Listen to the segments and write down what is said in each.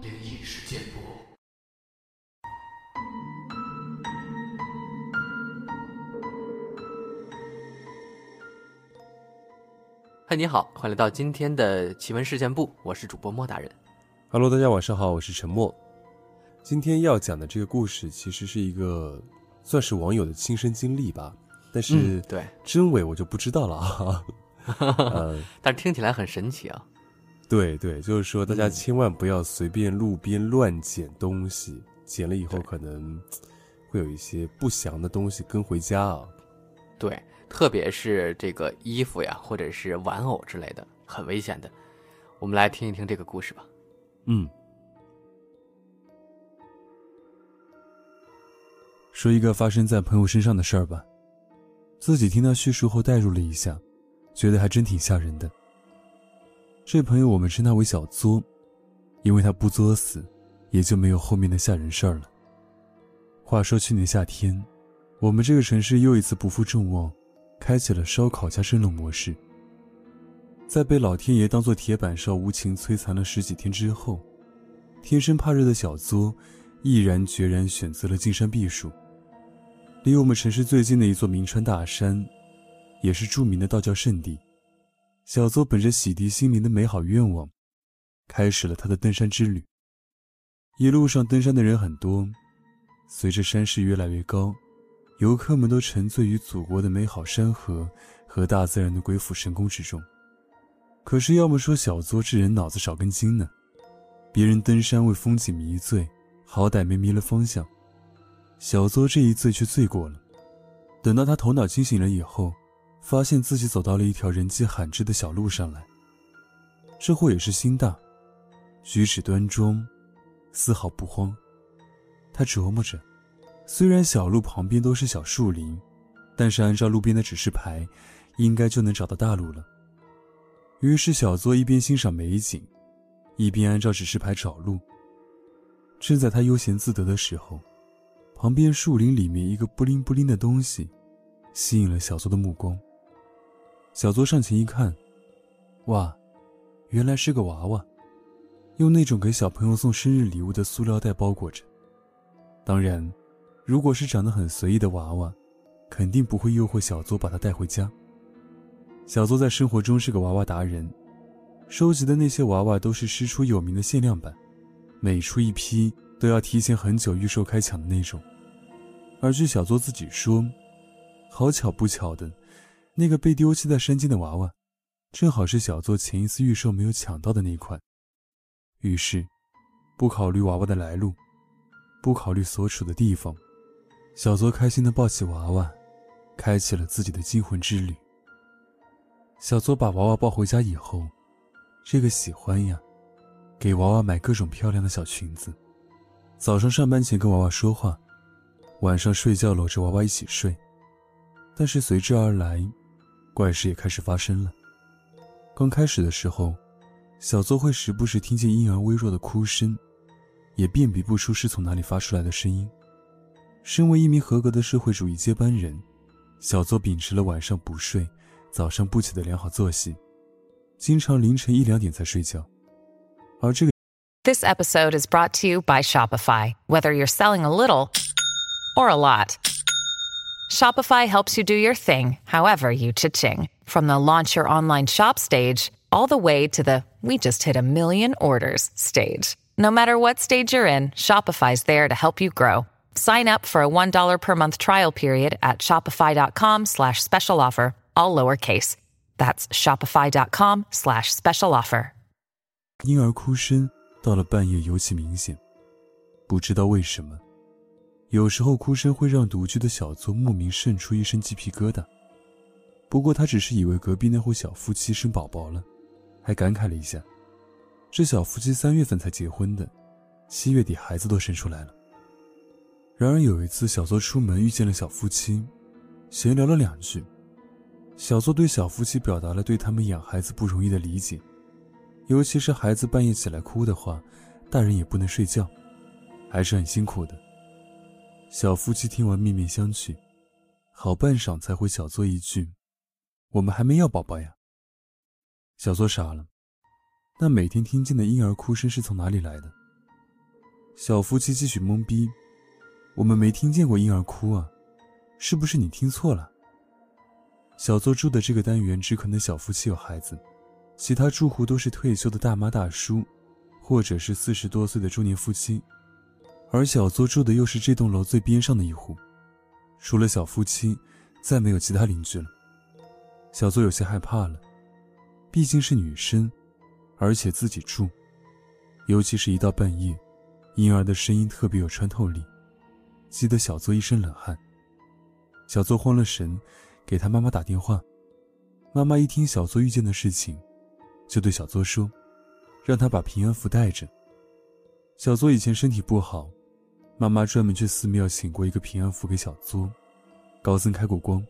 灵异事件簿。嗨，你好，欢迎来到今天的奇闻事件部，我是主播莫大人。Hello，大家晚上好，我是陈默。今天要讲的这个故事，其实是一个算是网友的亲身经历吧，但是嗯对，真伪我就不知道了啊。呃，但是听起来很神奇啊。对对，就是说大家嗯千万不要随便路边乱捡东西，捡了以后可能会有一些不祥的东西跟回家啊。对，特别是这个衣服呀，或者是玩偶之类的，很危险的。我们来听一听这个故事吧。嗯，说一个发生在朋友身上的事儿吧。自己听他叙述后代入了一下，觉得还真挺吓人的。这朋友我们称他为小作，因为他不作死，也就没有后面的吓人事儿了。话说去年夏天，我们这个城市又一次不负众望，开启了烧烤加蒸笼模式。在被老天爷当做铁板烧无情摧残了十几天之后，天生怕热的小作毅然决然选择了进山避暑。离我们城市最近的一座名川大山，也是著名的道教圣地。小作本着洗涤心灵的美好愿望，开始了他的登山之旅。一路上登山的人很多，随着山势越来越高，游客们都沉醉于祖国的美好山河和大自然的鬼斧神工之中。可是，要么说小作这人脑子少根筋呢。别人登山为风景迷醉，好歹没迷了方向。小作这一醉却醉过了。等到他头脑清醒了以后，发现自己走到了一条人迹罕至的小路上来。这货也是心大，举止端庄，丝毫不慌。他琢磨着，虽然小路旁边都是小树林，但是按照路边的指示牌，应该就能找到大路了。于是，小作一边欣赏美景，一边按照指示牌找路。正在他悠闲自得的时候，旁边树林里面一个不灵不灵的东西，吸引了小作的目光。小作上前一看，哇，原来是个娃娃，用那种给小朋友送生日礼物的塑料袋包裹着。当然，如果是长得很随意的娃娃，肯定不会诱惑小作把它带回家。小作在生活中是个娃娃达人，收集的那些娃娃都是师出有名的限量版，每出一批都要提前很久预售开抢的那种。而据小作自己说，好巧不巧的，那个被丢弃在山间的娃娃，正好是小作前一次预售没有抢到的那款。于是，不考虑娃娃的来路，不考虑所处的地方，小作开心地抱起娃娃，开启了自己的惊魂之旅。小作把娃娃抱回家以后，这个喜欢呀，给娃娃买各种漂亮的小裙子。早上上班前跟娃娃说话，晚上睡觉搂着娃娃一起睡。但是随之而来，怪事也开始发生了。刚开始的时候，小作会时不时听见婴儿微弱的哭声，也辨别不出是从哪里发出来的声音。身为一名合格的社会主义接班人，小作秉持了晚上不睡。早上不起的良好作息，经常凌晨一两点才睡觉。而这个 This episode is brought to you by Shopify. Whether you're selling a little or a lot, Shopify helps you do your thing, however you cha-ching. From the launch your online shop stage, all the way to the we just hit a million orders stage. No matter what stage you're in, Shopify's there to help you grow. Sign up for a $1 per month trial period at shopify.com slash special offer, all lowercase. That's shopify.com slash special offer. 婴儿哭声到了半夜尤其明显，不知道为什么， 有时候哭声会让独居的小作莫名渗出一身鸡皮疙瘩。不过他只是以为隔壁那户小夫妻生宝宝了，还感慨了一下，这小夫妻三月份才结婚的，七月底孩子都生出来了。然而有一次，小作出门遇见了小夫妻，闲聊了两句，小作对小夫妻表达了对他们养孩子不容易的理解，尤其是孩子半夜起来哭的话，大人也不能睡觉，还是很辛苦的。小夫妻听完面面相觑，好半晌才回小作一句：“我们还没要宝宝呀。”小作傻了，那每天听见的婴儿哭声是从哪里来的？小夫妻继续懵逼：“我们没听见过婴儿哭啊，是不是你听错了？”小作住的这个单元只可能小夫妻有孩子，其他住户都是退休的大妈大叔，或者是四十多岁的中年夫妻，而小作住的又是这栋楼最边上的一户，除了小夫妻，再没有其他邻居了。小作有些害怕了，毕竟是女生，而且自己住，尤其是一到半夜，婴儿的声音特别有穿透力，激得小作一身冷汗。小作慌了神。给他妈妈打电话，妈妈一听小作遇见的事情，就对小作说：“让他把平安符带着。”小作以前身体不好，妈妈专门去寺庙请过一个平安符给小作，高僧开过光，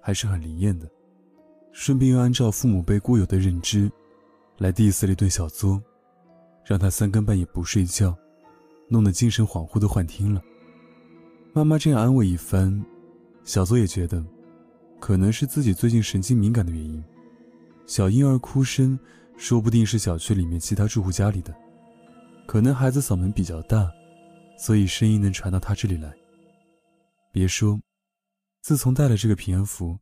还是很灵验的。顺便又按照父母辈固有的认知，来 diss 了一顿小作，让他三更半夜不睡觉，弄得精神恍惚的幻听了。妈妈这样安慰一番，小作也觉得。可能是自己最近神经敏感的原因，小婴儿哭声说不定是小区里面其他住户家里的，可能孩子嗓门比较大，所以声音能传到他这里来。别说，自从带了这个平安符，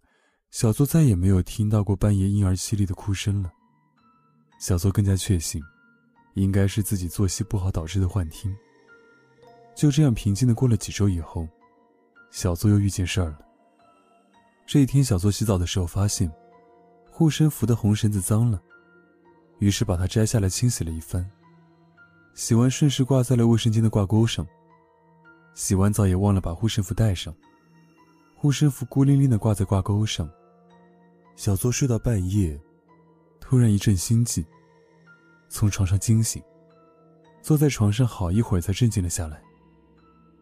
小作再也没有听到过半夜婴儿凄厉的哭声了。小作更加确信，应该是自己作息不好导致的幻听。就这样平静的过了几周以后，小作又遇见事儿了。这一天，小作洗澡的时候发现，护身符的红绳子脏了，于是把它摘下来清洗了一番。洗完顺势挂在了卫生间的挂钩上。洗完澡也忘了把护身符带上，护身符孤零零的挂在挂钩上。小作睡到半夜，突然一阵心悸，从床上惊醒，坐在床上好一会儿才镇静了下来，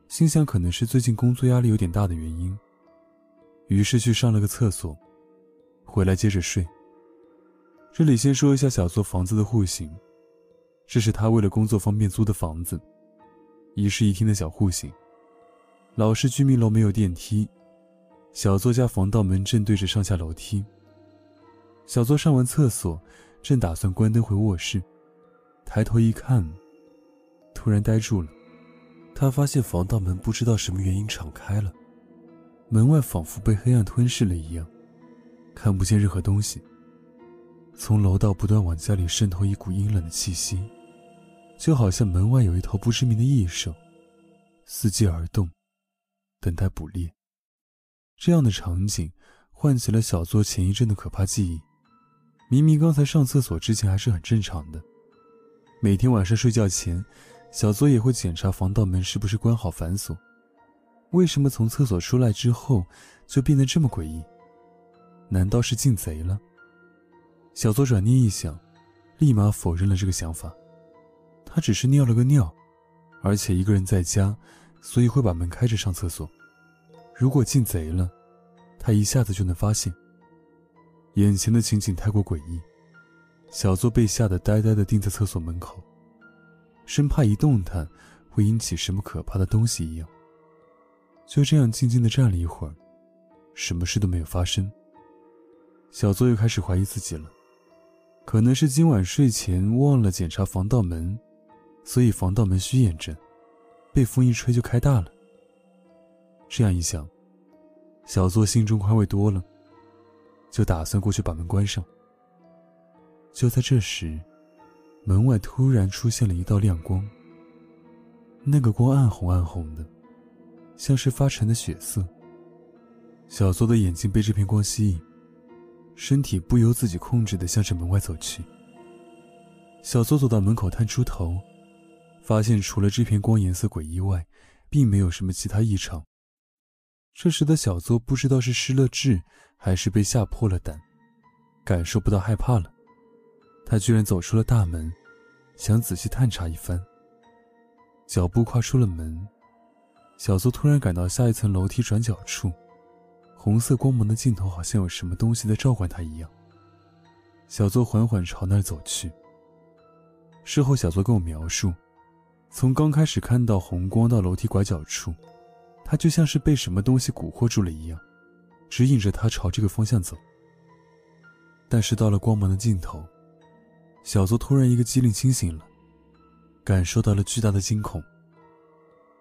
心想可能是最近工作压力有点大的原因。于是去上了个厕所，回来接着睡。这里先说一下小作房子的户型，这是他为了工作方便租的房子，一室一厅的小户型。老式居民楼没有电梯，小作家防盗门正对着上下楼梯。小作上完厕所，正打算关灯回卧室，抬头一看，突然呆住了。他发现防盗门不知道什么原因敞开了。门外仿佛被黑暗吞噬了一样，看不见任何东西。从楼道不断往家里渗透一股阴冷的气息，就好像门外有一头不知名的异兽，伺机而动，等待捕猎。这样的场景唤起了小作前一阵的可怕记忆。明明刚才上厕所之前还是很正常的，每天晚上睡觉前，小作也会检查防盗门是不是关好反锁。为什么从厕所出来之后就变得这么诡异？难道是进贼了？小作转念一想，立马否认了这个想法。他只是尿了个尿，而且一个人在家，所以会把门开着上厕所。如果进贼了，他一下子就能发现。眼前的情景太过诡异，小作被吓得呆呆地盯在厕所门口，生怕一动弹会引起什么可怕的东西一样。就这样静静的站了一会儿，什么事都没有发生。小作又开始怀疑自己了，可能是今晚睡前忘了检查防盗门，所以防盗门虚掩着，被风一吹就开大了。这样一想，小作心中宽慰多了，就打算过去把门关上。就在这时，门外突然出现了一道亮光，那个光暗红暗红的。像是发沉的血色。小作的眼睛被这片光吸引，身体不由自己控制的向着门外走去。小作走到门口，探出头，发现除了这片光颜色诡异外，并没有什么其他异常。这时的小作不知道是失了智，还是被吓破了胆，感受不到害怕了。他居然走出了大门，想仔细探查一番。脚步跨出了门。小作突然感到下一层楼梯转角处，红色光芒的尽头好像有什么东西在召唤他一样。小作缓缓朝那儿走去。事后，小作跟我描述，从刚开始看到红光到楼梯拐角处，他就像是被什么东西蛊惑住了一样，指引着他朝这个方向走。但是到了光芒的尽头，小作突然一个机灵清醒了，感受到了巨大的惊恐。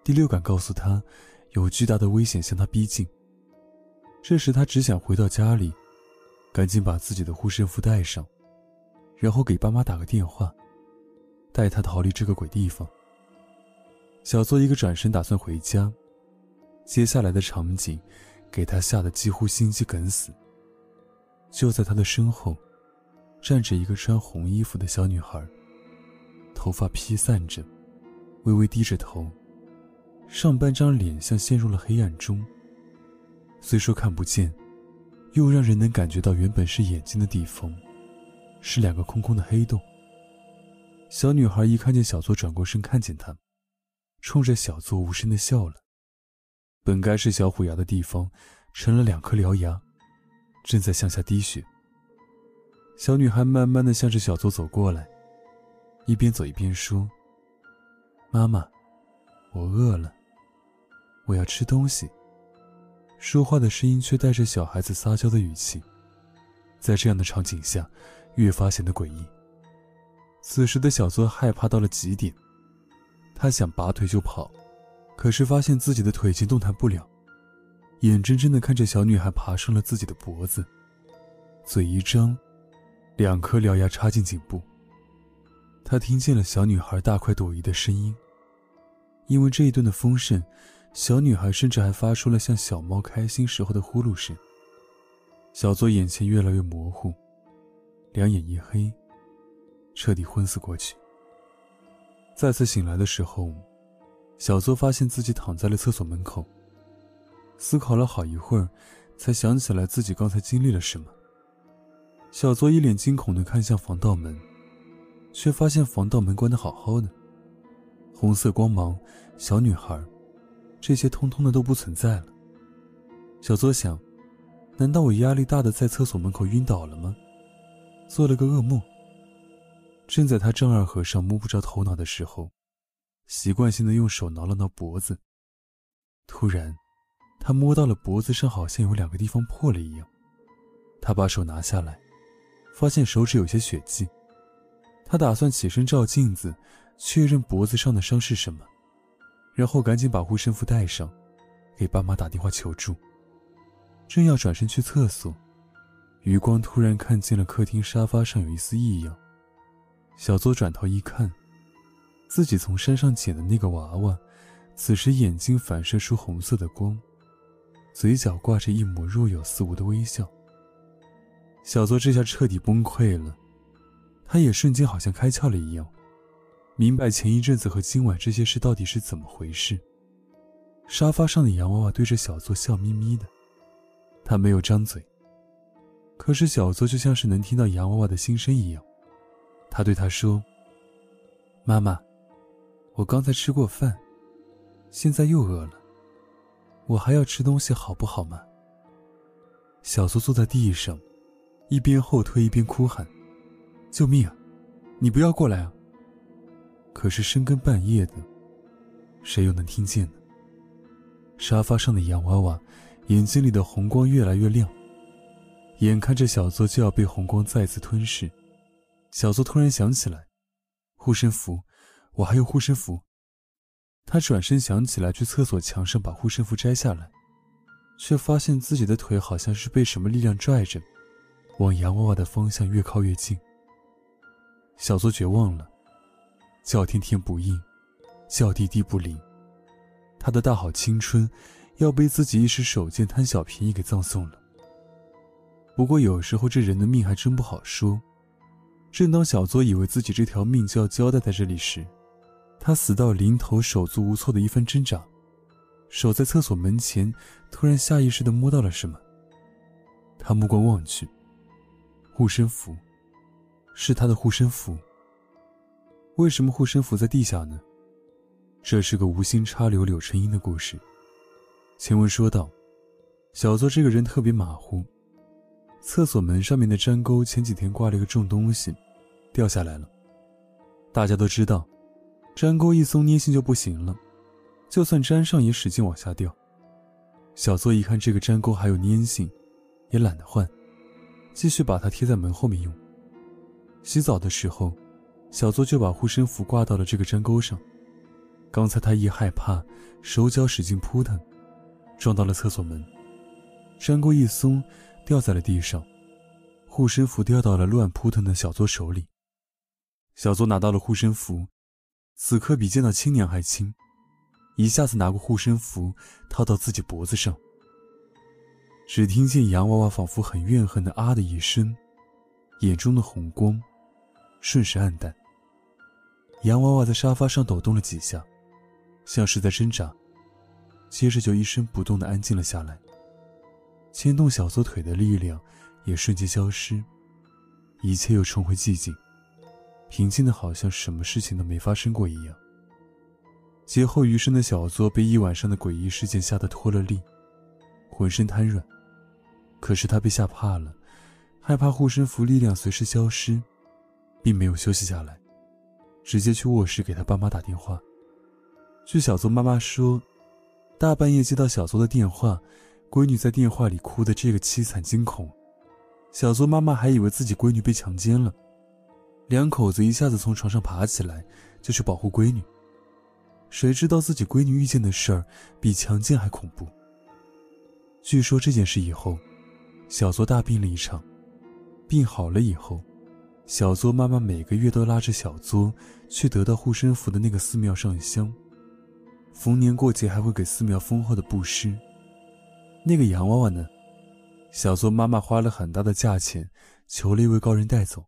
第六感告诉他，有巨大的危险向他逼近。这时他只想回到家里，赶紧把自己的护身符带上，然后给爸妈打个电话，带他逃离这个鬼地方。小作一个转身打算回家，接下来的场景，给他吓得几乎心肌梗死。就在他的身后，站着一个穿红衣服的小女孩，头发披散着，微微低着头，上半张脸像陷入了黑暗中。虽说看不见，又让人能感觉到原本是眼睛的地方，是两个空空的黑洞。小女孩一看见小作转过身看见她。冲着小作无声的笑了。本该是小虎牙的地方，成了两颗獠牙，正在向下滴血。小女孩慢慢的向着小作走过来，一边走一边说：“妈妈，我饿了，我要吃东西。”说话的声音却带着小孩子撒娇的语气，在这样的场景下，越发显得诡异。此时的小作害怕到了极点。他想拔腿就跑，可是发现自己的腿已经动弹不了，眼睁睁地看着小女孩爬上了自己的脖子，嘴一张，两颗獠牙插进颈部。他听见了小女孩大快朵颐的声音，因为这一顿的丰盛，小女孩甚至还发出了像小猫开心时候的呼噜声。小作眼前越来越模糊，两眼一黑，彻底昏死过去。再次醒来的时候，小作发现自己躺在了厕所门口。思考了好一会儿，才想起来自己刚才经历了什么。小作一脸惊恐地看向防盗门，却发现防盗门关得好好的，红色光芒、小女孩，这些通通的都不存在了。小作想，难道我压力大的在厕所门口晕倒了吗？做了个噩梦。正在他丈二和尚摸不着头脑的时候，习惯性的用手挠了挠脖子。突然，他摸到了脖子上好像有两个地方破了一样。他把手拿下来，发现手指有些血迹。他打算起身照镜子，确认脖子上的伤是什么，然后赶紧把护身符带上，给爸妈打电话求助。正要转身去厕所，余光突然看见了客厅沙发上有一丝异样。小作转头一看，自己从山上捡的那个娃娃，此时眼睛反射出红色的光，嘴角挂着一抹若有似无的微笑。小作这下彻底崩溃了，他也瞬间好像开窍了一样，明白前一阵子和今晚这些事到底是怎么回事。沙发上的洋娃娃对着小作笑眯眯的，他没有张嘴，可是小作就像是能听到洋娃娃的心声一样。他对他说：“妈妈，我刚才吃过饭，现在又饿了，我还要吃东西，好不好嘛？”小苏坐在地上，一边后退一边哭喊：“救命啊！你不要过来啊！”可是深更半夜的，谁又能听见呢？沙发上的洋娃娃眼睛里的红光越来越亮，眼看着小作就要被红光再次吞噬。小作突然想起来，护身符，我还有护身符。他转身想起来去厕所墙上把护身符摘下来，却发现自己的腿好像是被什么力量拽着，往洋娃娃的方向越靠越近。小作绝望了，叫天天不应，叫地地不灵，他的大好青春要被自己一时手贱贪小便宜给葬送了。不过有时候这人的命还真不好说。正当小作以为自己这条命就要交代在这里时，他死到临头、手足无措的一番挣扎，守在厕所门前，突然下意识的摸到了什么。他目光望去，护身符，是他的护身符。为什么护身符在地下呢？这是个无心插柳柳成荫的故事。前文说到，小作这个人特别马虎，厕所门上面的粘钩前几天挂了一个重东西。掉下来了。大家都知道，粘钩一松，粘性就不行了，就算粘上也使劲往下掉。小作一看这个粘钩还有粘性，也懒得换，继续把它贴在门后面用。洗澡的时候，小作就把护身符挂到了这个粘钩上。刚才他一害怕，手脚使劲扑腾，撞到了厕所门，粘钩一松，掉在了地上，护身符掉到了乱扑腾的小作手里。小作拿到了护身符，此刻比见到亲娘还亲，一下子拿过护身符套到自己脖子上。只听见洋娃娃仿佛很怨恨的啊的一声，眼中的红光。瞬时暗淡。洋娃娃在沙发上抖动了几下，像是在挣扎，接着就一声不动的安静了下来。牵动小作腿的力量也瞬间消失，一切又重回寂静，平静的好像什么事情都没发生过一样。劫后余生的小作被一晚上的诡异事件吓得脱了力，浑身瘫软。可是他被吓怕了，害怕护身符力量随时消失。并没有休息下来，直接去卧室给他爸妈打电话。据小邹妈妈说，大半夜接到小邹的电话，闺女在电话里哭的这个凄惨惊恐，小邹妈妈还以为自己闺女被强奸了，两口子一下子从床上爬起来就去保护闺女。谁知道自己闺女遇见的事儿比强奸还恐怖。据说这件事以后，小作大病了一场，病好了以后。小作妈妈每个月都拉着小作去得到护身符的那个寺庙上香，逢年过节还会给寺庙丰厚的布施。那个洋娃娃呢？小作妈妈花了很大的价钱求了一位高人带走。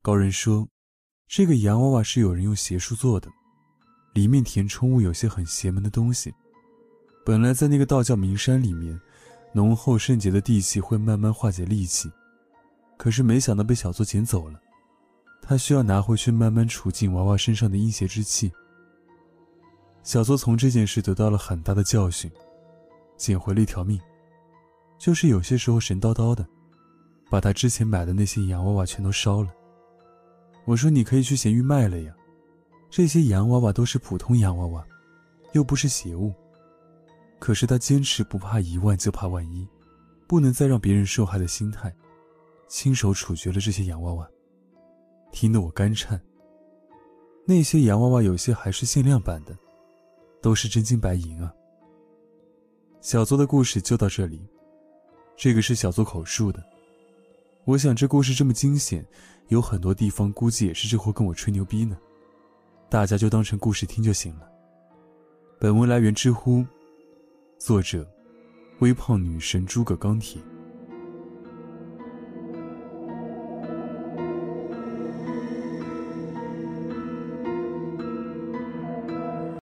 高人说，这个洋娃娃是有人用邪术做的，里面填充物有些很邪门的东西。本来在那个道教名山里面，浓厚圣洁的地气会慢慢化解戾气。可是没想到被小作捡走了，他需要拿回去慢慢除尽娃娃身上的阴邪之气。小作从这件事得到了很大的教训，捡回了一条命。就是有些时候神叨叨的，把他之前买的那些洋娃娃全都烧了。我说你可以去咸鱼卖了呀，这些洋娃娃都是普通洋娃娃，又不是邪物。可是他坚持不怕一万就怕万一，不能再让别人受害的心态。亲手处决了这些洋娃娃，听得我肝颤。那些洋娃娃有些还是限量版的，都是真金白银啊。小作的故事就到这里，这个是小作口述的。我想这故事这么惊险，有很多地方估计也是这货跟我吹牛逼呢，大家就当成故事听就行了。本文来源知乎，作者：微胖女神诸葛钢铁。